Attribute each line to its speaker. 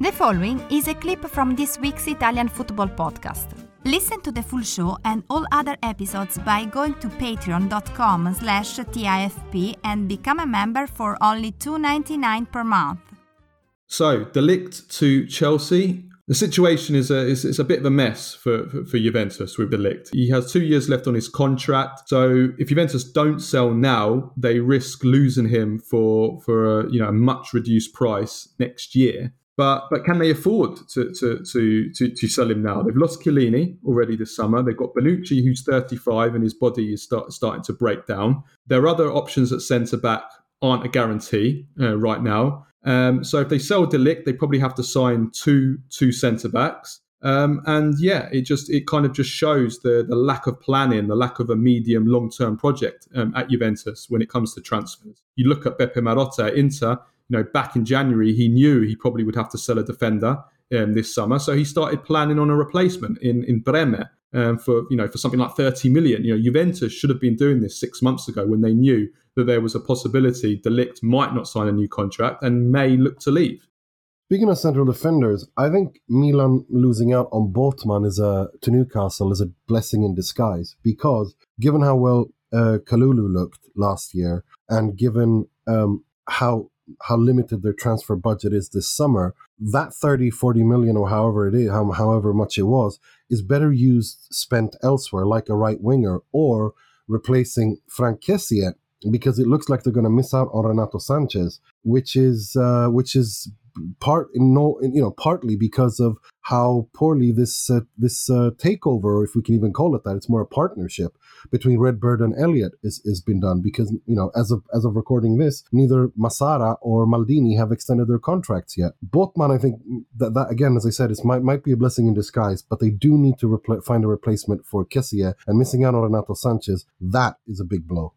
Speaker 1: The following is a clip from this week's Italian football podcast. Listen to the full show and all other episodes by going to patreon.com slash TIFP and become a member for only $2.99 per month.
Speaker 2: So, De Ligt to Chelsea. The situation is a, is, a bit of a mess for, for, for Juventus with De Ligt. He has two years left on his contract. So if Juventus don't sell now, they risk losing him for, for a, you know, a much reduced price next year. But but can they afford to to to to, to sell him now? They've lost Chiellini already this summer. They've got Bonucci, who's 35, and his body is start, starting to break down. Their other options at centre back aren't a guarantee uh, right now. Um, so if they sell De Ligt, they probably have to sign two two centre backs. Um, and yeah, it just it kind of just shows the the lack of planning, the lack of a medium long term project um, at Juventus when it comes to transfers. You look at Beppe Marotta Inter you know, back in January, he knew he probably would have to sell a defender um, this summer, so he started planning on a replacement in in Bremer um, for you know for something like 30 million. You know, Juventus should have been doing this six months ago when they knew that there was a possibility De Ligt might not sign a new contract and may look to leave.
Speaker 3: Speaking of central defenders, I think Milan losing out on Botman is a to Newcastle is a blessing in disguise because given how well uh, Kalulu looked last year and given um, how how limited their transfer budget is this summer, that 30, 40 million or however it is, however much it was, is better used spent elsewhere, like a right winger or replacing Franck Kessie because it looks like they're going to miss out on Renato Sanches, which is uh, which is part in no you know partly because of how poorly this uh, this uh, takeover, if we can even call it that, it's more a partnership between Redbird and Elliott is is been done because you know as of as of recording this, neither Massara or Maldini have extended their contracts yet. Botman, I think that, that again, as I said, it might might be a blessing in disguise, but they do need to repl- find a replacement for Kessie and missing out on Renato Sanches. That is a big blow.